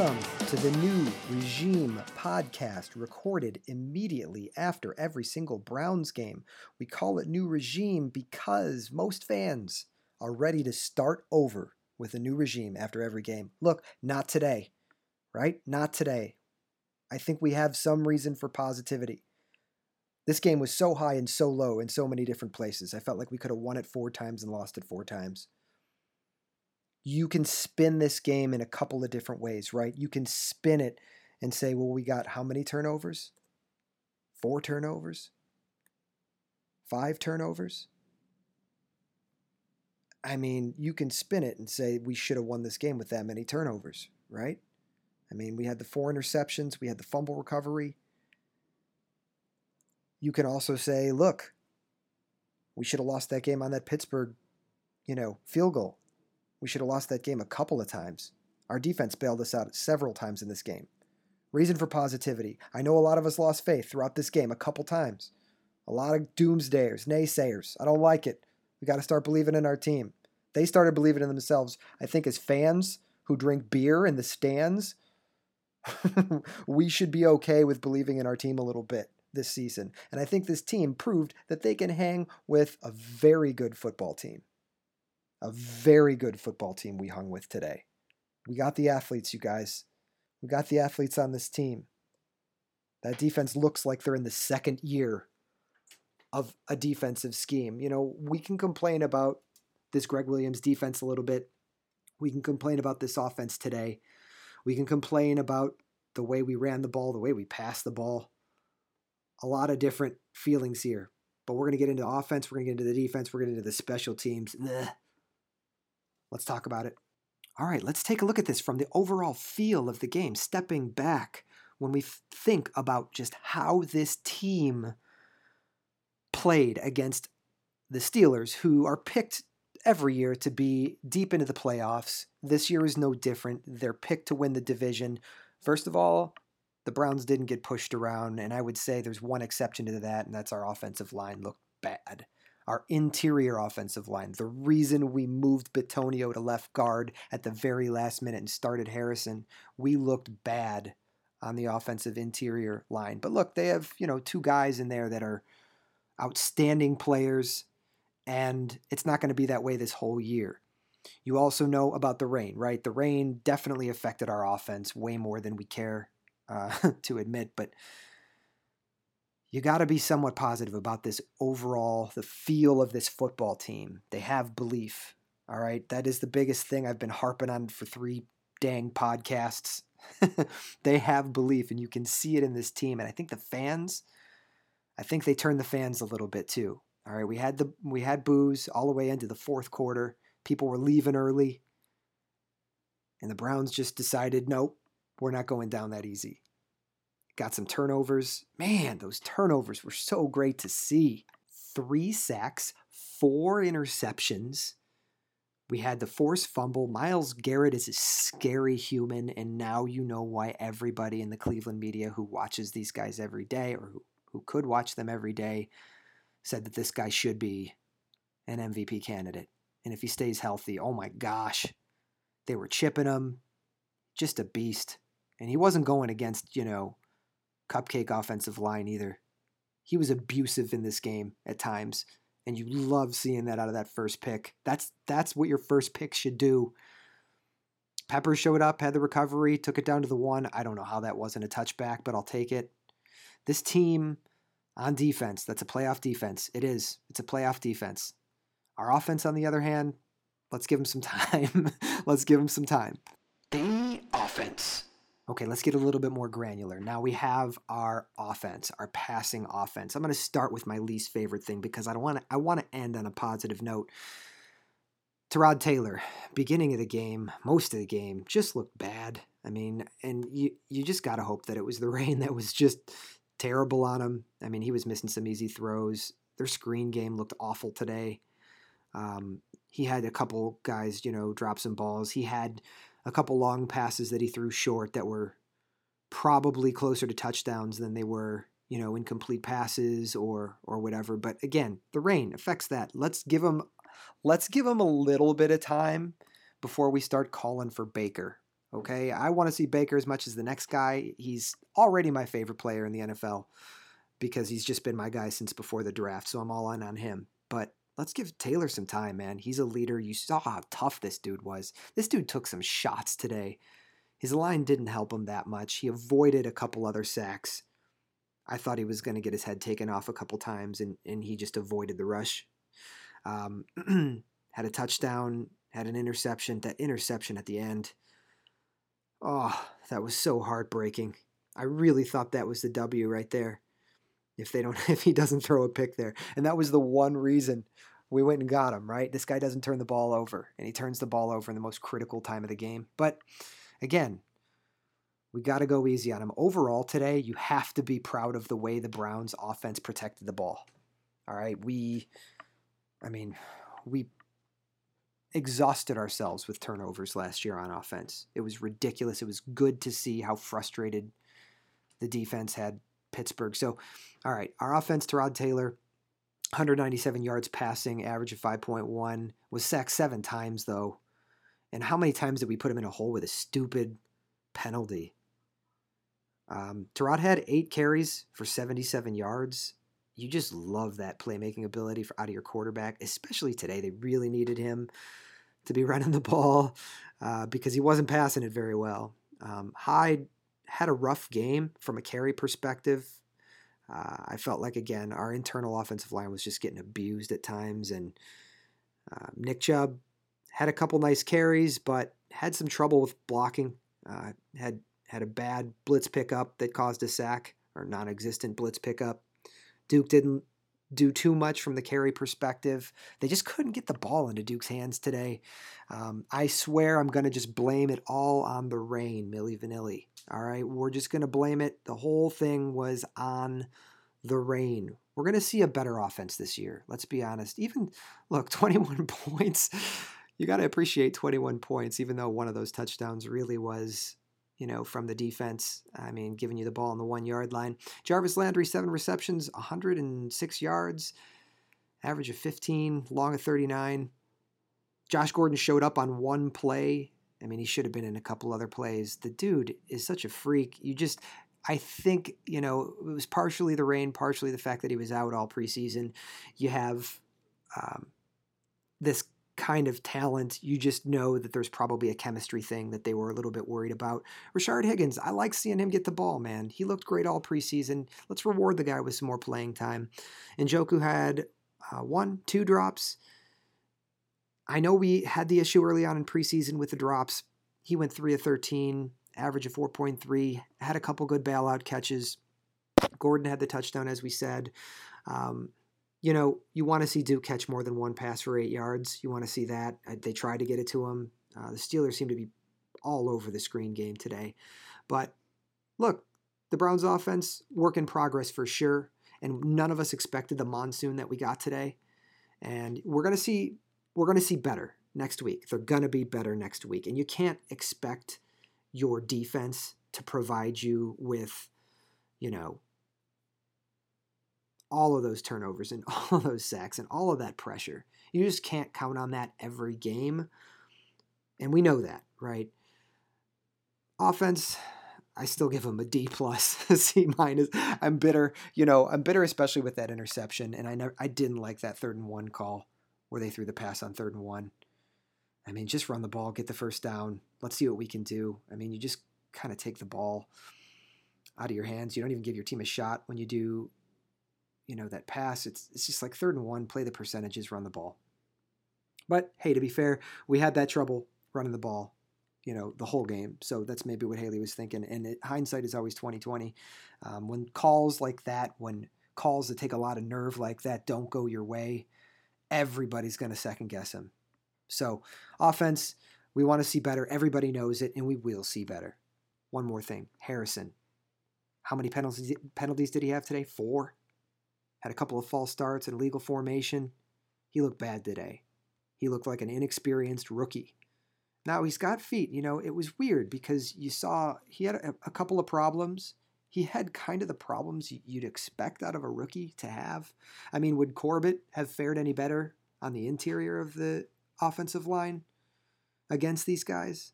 Welcome to the new Regime podcast, recorded immediately after every single Browns game. We call it New Regime because most fans are ready to start over with a new regime after every game. Look, not today, right? Not today. I think we have some reason for positivity. This game was so high and so low in so many different places. I felt like we could have won it four times and lost it four times you can spin this game in a couple of different ways, right? You can spin it and say, well, we got how many turnovers? Four turnovers? Five turnovers? I mean, you can spin it and say we should have won this game with that many turnovers, right? I mean, we had the four interceptions, we had the fumble recovery. You can also say, look, we should have lost that game on that Pittsburgh, you know, field goal. We should have lost that game a couple of times. Our defense bailed us out several times in this game. Reason for positivity. I know a lot of us lost faith throughout this game a couple times. A lot of doomsdayers, naysayers. I don't like it. We got to start believing in our team. They started believing in themselves. I think as fans who drink beer in the stands, we should be okay with believing in our team a little bit this season. And I think this team proved that they can hang with a very good football team a very good football team we hung with today. We got the athletes, you guys. We got the athletes on this team. That defense looks like they're in the second year of a defensive scheme. You know, we can complain about this Gregg Williams defense a little bit. We can complain about this offense today. We can complain about the way we ran the ball, the way we passed the ball. A lot of different feelings here. But we're going to get into offense, we're going to get into the defense, we're going to get into the special teams. Let's talk about it. All right, let's take a look at this from the overall feel of the game, stepping back when we think about just how this team played against the Steelers, who are picked every year to be deep into the playoffs. This year is no different. They're picked to win the division. First of all, the Browns didn't get pushed around, and I would say there's one exception to that, and that's our offensive line looked bad our interior offensive line. The reason we moved Bitonio to left guard at the very last minute and started Harrison, we looked bad on the offensive interior line. But look, they have, you know, two guys in there that are outstanding players, and it's not going to be that way this whole year. You also know about the rain, right? The rain definitely affected our offense way more than we care uh, to admit, but you got to be somewhat positive about this overall, the feel of this football team. They have belief. All right. That is the biggest thing I've been harping on for three dang podcasts. they have belief, and you can see it in this team. And I think the fans, I think they turned the fans a little bit too. All right. We had the we had booze all the way into the fourth quarter. People were leaving early. And the Browns just decided, nope, we're not going down that easy got some turnovers. Man, those turnovers were so great to see. Three sacks, four interceptions. We had the forced fumble. Myles Garrett is a scary human, and now you know why everybody in the Cleveland media who watches these guys every day or who, who could watch them every day said that this guy should be an MVP candidate. And if he stays healthy, oh my gosh, they were chipping him. Just a beast. And he wasn't going against, you know, cupcake offensive line either. He was abusive in this game at times, and you love seeing that out of that first pick. That's that's what your first pick should do. Pepper showed up, had the recovery, took it down to the one. I don't know how that wasn't a touchback, but I'll take it. This team on defense, that's a playoff defense. It is. It's a playoff defense. Our offense, on the other hand, let's give them some time. let's give them some time. The offense. Okay, let's get a little bit more granular. Now we have our offense, our passing offense. I'm going to start with my least favorite thing because I don't want to I want to end on a positive note. Tyrod Taylor, beginning of the game, most of the game, just looked bad. I mean, and you you just got to hope that it was the rain that was just terrible on him. I mean, he was missing some easy throws. Their screen game looked awful today. Um, he had a couple guys, you know, drop some balls. He had a couple long passes that he threw short that were probably closer to touchdowns than they were, you know, incomplete passes or or whatever. But again, the rain affects that. Let's give him let's give him a little bit of time before we start calling for Baker. Okay, I want to see Baker as much as the next guy. He's already my favorite player in the NFL because he's just been my guy since before the draft, so I'm all in on him. But let's give Taylor some time, man. He's a leader. You saw how tough this dude was. This dude took some shots today. His line didn't help him that much. He avoided a couple other sacks. I thought he was going to get his head taken off a couple times, and, and he just avoided the rush. Um, had a touchdown, had an interception. That interception at the end, oh, that was so heartbreaking. I really thought that was the W right there. If they don't, if he doesn't throw a pick there, and that was the one reason we went and got him. Right, this guy doesn't turn the ball over, and he turns the ball over in the most critical time of the game. But again, we got to go easy on him. Overall, today, you have to be proud of the way the Browns offense protected the ball. All right. We, I mean, we exhausted ourselves with turnovers last year on offense. It was ridiculous. It was good to see how frustrated the defense had Pittsburgh. So, all right, our offense, Tyrod Taylor, 197 yards passing, average of 5.1, was sacked seven times, though. And how many times did we put him in a hole with a stupid penalty? Um, Tyrod had eight carries for 77 yards. You just love that playmaking ability for, out of your quarterback, especially today. They really needed him to be running the ball uh, because he wasn't passing it very well. Um, Hyde had a rough game from a carry perspective. Uh, I felt like, again, our internal offensive line was just getting abused at times. And uh, Nick Chubb had a couple nice carries, but had some trouble with blocking. Uh, had had a bad blitz pickup that caused a sack or non-existent blitz pickup. Duke didn't do too much from the carry perspective. They just couldn't get the ball into Duke's hands today. Um, I swear I'm going to just blame it all on the rain, Milli Vanilli. All right, we're just going to blame it. The whole thing was on the rain. We're going to see a better offense this year. Let's be honest. Even, look, 21 points. You got to appreciate 21 points, even though one of those touchdowns really was you know, from the defense. I mean, giving you the ball on the one yard line. Jarvis Landry, seven receptions, 106 yards, average of 15, long of 39. Josh Gordon showed up on one play. I mean, he should have been in a couple other plays. The dude is such a freak. You just, I think, you know, it was partially the rain, partially the fact that he was out all preseason. You have um, this kind of talent, you just know that there's probably a chemistry thing that they were a little bit worried about. Rashard Higgins, I like seeing him get the ball, man. He looked great all preseason. Let's reward the guy with some more playing time. And Njoku had uh, one, two drops. I know we had the issue early on in preseason with the drops. He went 3 of 13, average of 4.3, had a couple good bailout catches. Gordon had the touchdown, as we said. Um, you know, you want to see Duke catch more than one pass for eight yards. You want to see that. Uh, they tried to get it to him. Uh, the Steelers seem to be all over the screen game today. But look, the Browns offense, work in progress for sure. And none of us expected the monsoon that we got today. And we're gonna see we're gonna see better next week. They're gonna be better next week. And you can't expect your defense to provide you with, you know, all of those turnovers and all of those sacks and all of that pressure. You just can't count on that every game. And we know that, right? Offense, I still give them a D plus, C minus. I'm bitter, you know, I'm bitter especially with that interception. And I never I didn't like that third and one call where they threw the pass on third and one. I mean, just run the ball, get the first down. Let's see what we can do. I mean, you just kind of take the ball out of your hands. You don't even give your team a shot when you do you know, that pass. It's it's just like third and one, play the percentages, run the ball. But hey, to be fair, we had that trouble running the ball, you know, the whole game. So that's maybe what Haley was thinking. And it, hindsight is always 2020. Um, when calls like that, when calls that take a lot of nerve like that don't go your way, everybody's going to second guess him. So offense, we want to see better. Everybody knows it, and we will see better. One more thing, Harrison. How many penalties penalties did he have today? Four had a couple of false starts and illegal formation. He looked bad today. He looked like an inexperienced rookie. Now he's got feet. You know, it was weird because you saw he had a, a couple of problems. He had kind of the problems you'd expect out of a rookie to have. I mean, would Corbett have fared any better on the interior of the offensive line against these guys?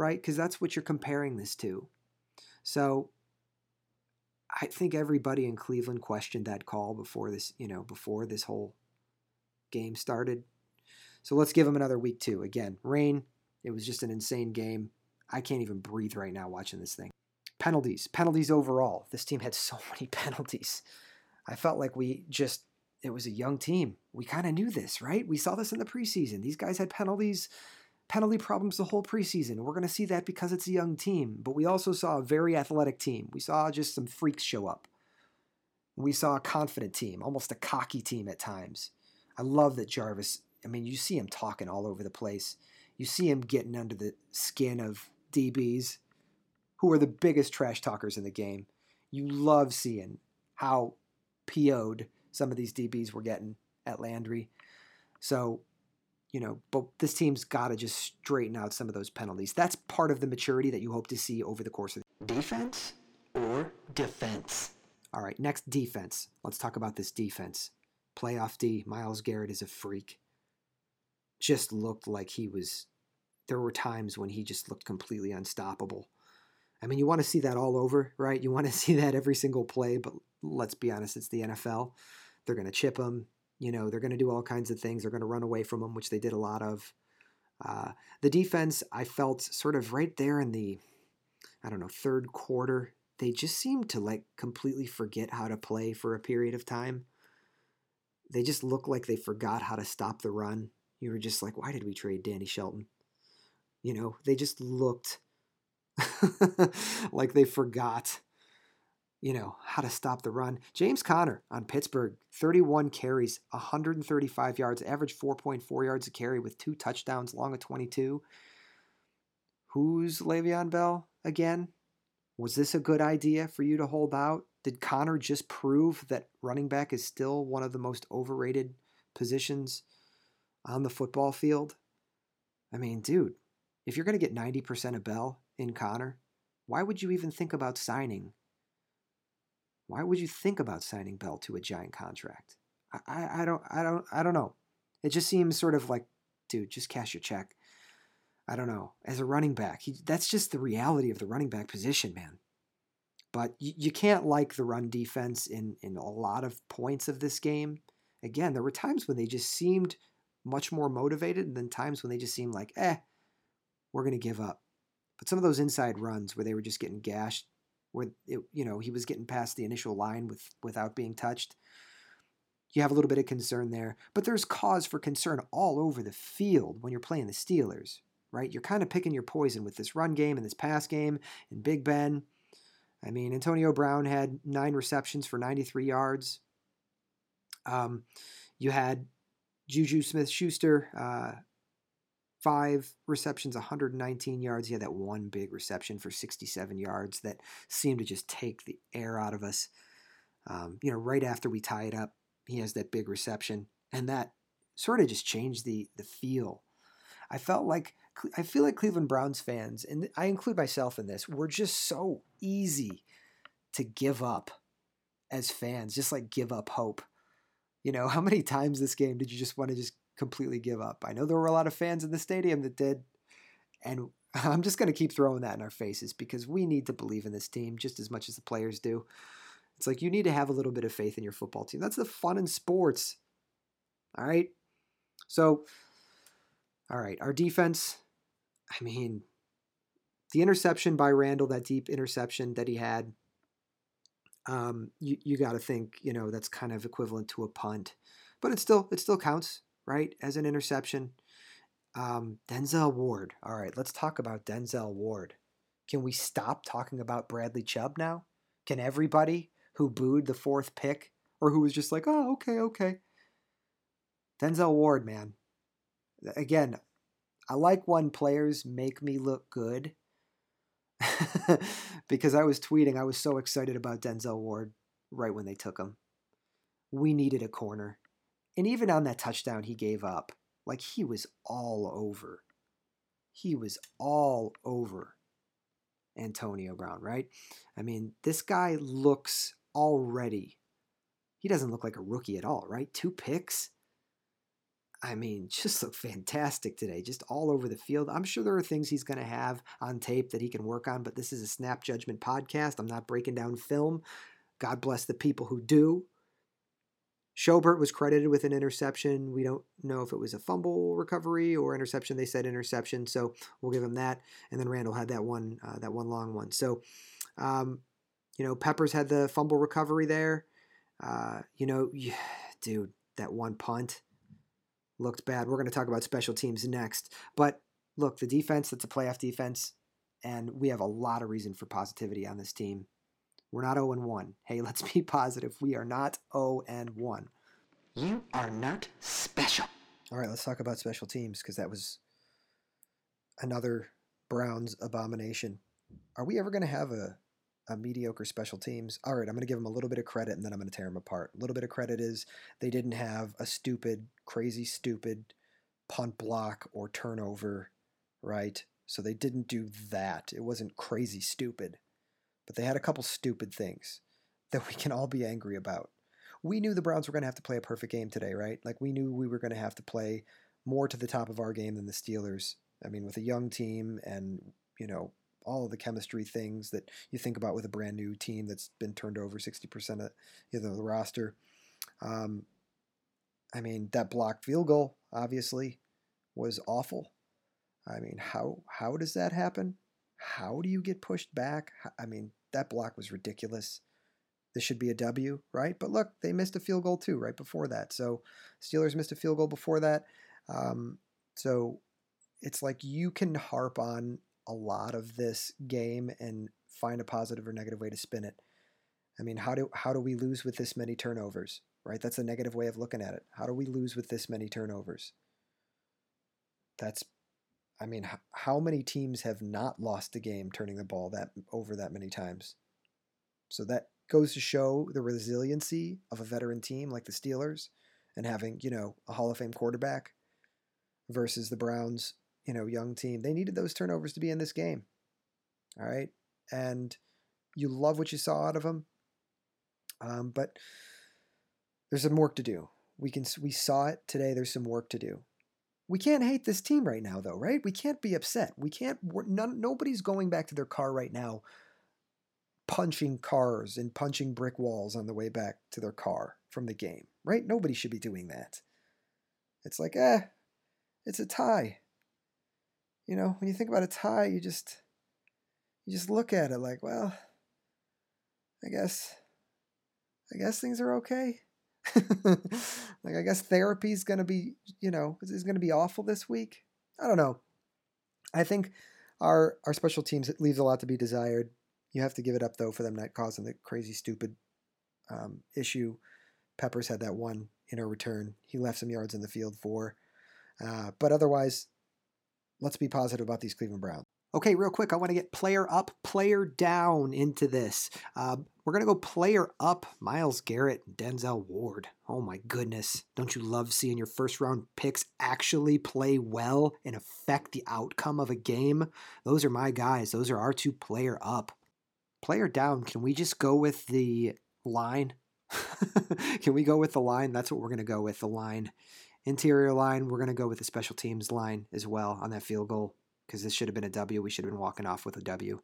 right? Because that's what you're comparing this to. So I think everybody in Cleveland questioned that call before this, you know, before this whole game started. So let's give them another week too. Again, rain. It was just an insane game. I can't even breathe right now watching this thing. Penalties, penalties overall. This team had so many penalties. I felt like we just, it was a young team. We kind of knew this, right? We saw this in the preseason. These guys had penalties, penalty problems the whole preseason. We're going to see that because it's a young team. But we also saw a very athletic team. We saw just some freaks show up. We saw a confident team, almost a cocky team at times. I love that Jarvis, I mean, you see him talking all over the place. You see him getting under the skin of DBs who are the biggest trash talkers in the game. You love seeing how PO'd some of these DBs were getting at Landry. So, you know, but this team's got to just straighten out some of those penalties. That's part of the maturity that you hope to see over the course of the defense or defense. All right, next defense. Let's talk about this defense. Playoff D, Myles Garrett is a freak. Just looked like he was there were times when he just looked completely unstoppable. I mean, you want to see that all over, right? You want to see that every single play, but let's be honest, it's the NFL. They're going to chip him. You know, they're going to do all kinds of things. They're going to run away from them, which they did a lot of. Uh, the defense, I felt sort of right there in the, I don't know, third quarter. They just seemed to like completely forget how to play for a period of time. They just looked like they forgot how to stop the run. You were just like, why did we trade Danny Shelton? You know, they just looked like they forgot, you know, how to stop the run. James Conner on Pittsburgh, 31 carries, 135 yards, average 4.4 yards a carry with two touchdowns, long of 22. Who's Le'Veon Bell again? Was this a good idea for you to hold out? Did Conner just prove that running back is still one of the most overrated positions on the football field? I mean, dude, if you're going to get 90% of Bell in Conner, why would you even think about signing? Why would you think about signing Bell to a giant contract? I, I, I don't I don't I don't know. It just seems sort of like, dude, just cash your check. I don't know. As a running back, he, that's just the reality of the running back position, man. But you, you can't like the run defense in in a lot of points of this game. Again, there were times when they just seemed much more motivated than times when they just seemed like, eh, we're to give up. But some of those inside runs where they were just getting gashed, where it, you know he was getting past the initial line with without being touched, you have a little bit of concern there. But there's cause for concern all over the field when you're playing the Steelers, right? You're kind of picking your poison with this run game and this pass game and Big Ben. I mean, Antonio Brown had nine receptions for 93 yards. Um, you had Juju Smith Schuster, uh, five receptions, 119 yards. He had that one big reception for 67 yards that seemed to just take the air out of us. Um, you know, right after we tie it up, he has that big reception, and that sort of just changed the the feel. I felt like I feel like Cleveland Browns fans, and I include myself in this, were just so easy to give up as fans, just like give up hope. You know, how many times this game did you just want to just completely give up. I know there were a lot of fans in the stadium that did, and I'm just going to keep throwing that in our faces because we need to believe in this team just as much as the players do. It's like you need to have a little bit of faith in your football team. That's the fun in sports. All right. So, all right, our defense. I mean, the interception by Randall, that deep interception that he had, um, you you got to think, you know, that's kind of equivalent to a punt, but it still it still counts right, as an interception. Um, Denzel Ward. All right, let's talk about Denzel Ward. Can we stop talking about Bradley Chubb now? Can everybody who booed the fourth pick or who was just like, oh, okay, okay. Denzel Ward, man. Again, I like when players make me look good because I was tweeting, I was so excited about Denzel Ward right when they took him. We needed a corner. And even on that touchdown he gave up, like he was all over. He was all over Antonio Brown, right? I mean, this guy looks already, he doesn't look like a rookie at all, right? Two picks. I mean, just looked fantastic today, just all over the field. I'm sure there are things he's going to have on tape that he can work on, but this is a snap judgment podcast. I'm not breaking down film. God bless the people who do. Schobert was credited with an interception. We don't know if it was a fumble recovery or interception. They said interception, so we'll give him that. And then Randall had that one, uh, that one long one. So, um, you know, Peppers had the fumble recovery there. Uh, you know, dude, that one punt looked bad. We're going to talk about special teams next. But look, the defense, that's a playoff defense, and we have a lot of reason for positivity on this team. We're not 0 and 1. Hey, let's be positive. We are not 0 and 1. You are not special. All right, let's talk about special teams because that was another Browns abomination. Are we ever going to have a, a mediocre special teams? All right, I'm going to give them a little bit of credit and then I'm going to tear them apart. A little bit of credit is they didn't have a stupid, crazy, stupid punt block or turnover, right? So they didn't do that. It wasn't crazy stupid. But they had a couple stupid things that we can all be angry about. We knew the Browns were going to have to play a perfect game today, right? Like we knew we were going to have to play more to the top of our game than the Steelers. I mean, with a young team and, you know, all of the chemistry things that you think about with a brand new team that's been turned over 60% of you know, the roster. Um, I mean, that blocked field goal obviously was awful. I mean, how how does that happen? How do you get pushed back? I mean, that block was ridiculous. This should be a W, right? But look, they missed a field goal too right before that. So Steelers missed a field goal before that. Um, so it's like you can harp on a lot of this game and find a positive or negative way to spin it. I mean, how do how do we lose with this many turnovers? Right? That's a negative way of looking at it. How do we lose with this many turnovers? That's I mean, how many teams have not lost a game turning the ball that over that many times? So that goes to show the resiliency of a veteran team like the Steelers and having, you know, a Hall of Fame quarterback versus the Browns you know, young team. They needed those turnovers to be in this game. All right. And you love what you saw out of them. Um, but there's some work to do. We can we saw it today. There's some work to do. We can't hate this team right now, though, right? We can't be upset. We can't. None, nobody's going back to their car right now, punching cars and punching brick walls on the way back to their car from the game, right? Nobody should be doing that. It's like, eh, it's a tie you know, when you think about a tie, you just you just look at it like, well, I guess I guess things are okay. like I guess therapy's gonna be, you know, is gonna be awful this week. I don't know. I think our our special teams leaves a lot to be desired. You have to give it up though for them not causing the crazy stupid um, issue. Peppers had that one in a return. He left some yards in the field for, uh, but otherwise let's be positive about these Cleveland Browns. Okay, real quick, I want to get player up, player down into this. Uh, we're going to go player up Myles Garrett, Denzel Ward. Oh my goodness. Don't you love seeing your first round picks actually play well and affect the outcome of a game? Those are my guys. Those are our two player up. Player down, can we just go with the line? can we go with the line? That's what we're going to go with the line. Interior line, we're going to go with the special teams line as well on that field goal because this should have been a W. We should have been walking off with a W.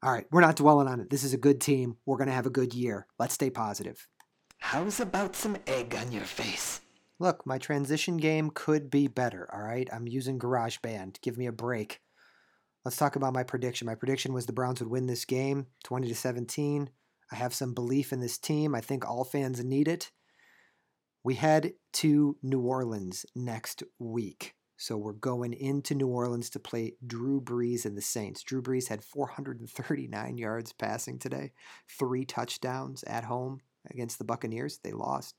All right, we're not dwelling on it. This is a good team. We're going to have a good year. Let's stay positive. How's about some egg on your face? Look, my transition game could be better, all right? I'm using GarageBand. Give me a break. Let's talk about my prediction. My prediction was the Browns would win this game 20 to 17. I have some belief in this team. I think all fans need it. We head to New Orleans next week. So we're going into New Orleans to play Drew Brees and the Saints. Drew Brees had 439 yards passing today, three touchdowns at home against the Buccaneers. They lost.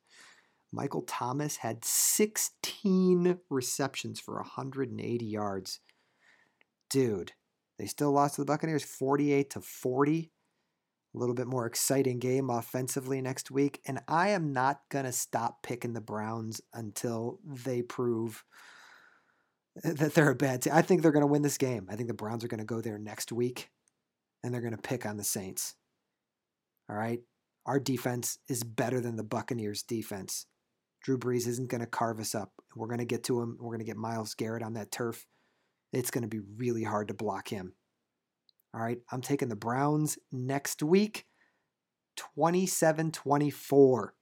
Michael Thomas had 16 receptions for 180 yards. Dude, they still lost to the Buccaneers 48 to 40 a little bit more exciting game offensively next week. And I am not going to stop picking the Browns until they prove that they're a bad team. I think they're going to win this game. I think the Browns are going to go there next week and they're going to pick on the Saints. All right. Our defense is better than the Buccaneers' defense. Drew Brees isn't going to carve us up. We're going to get to him. We're going to get Myles Garrett on that turf. It's going to be really hard to block him. All right, I'm taking the Browns next week, 27 24,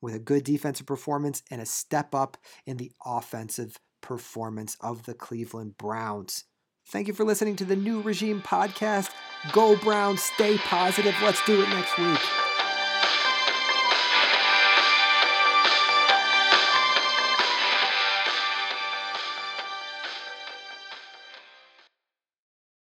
with a good defensive performance and a step up in the offensive performance of the Cleveland Browns. Thank you for listening to the New Regime podcast. Go Browns, stay positive. Let's do it next week.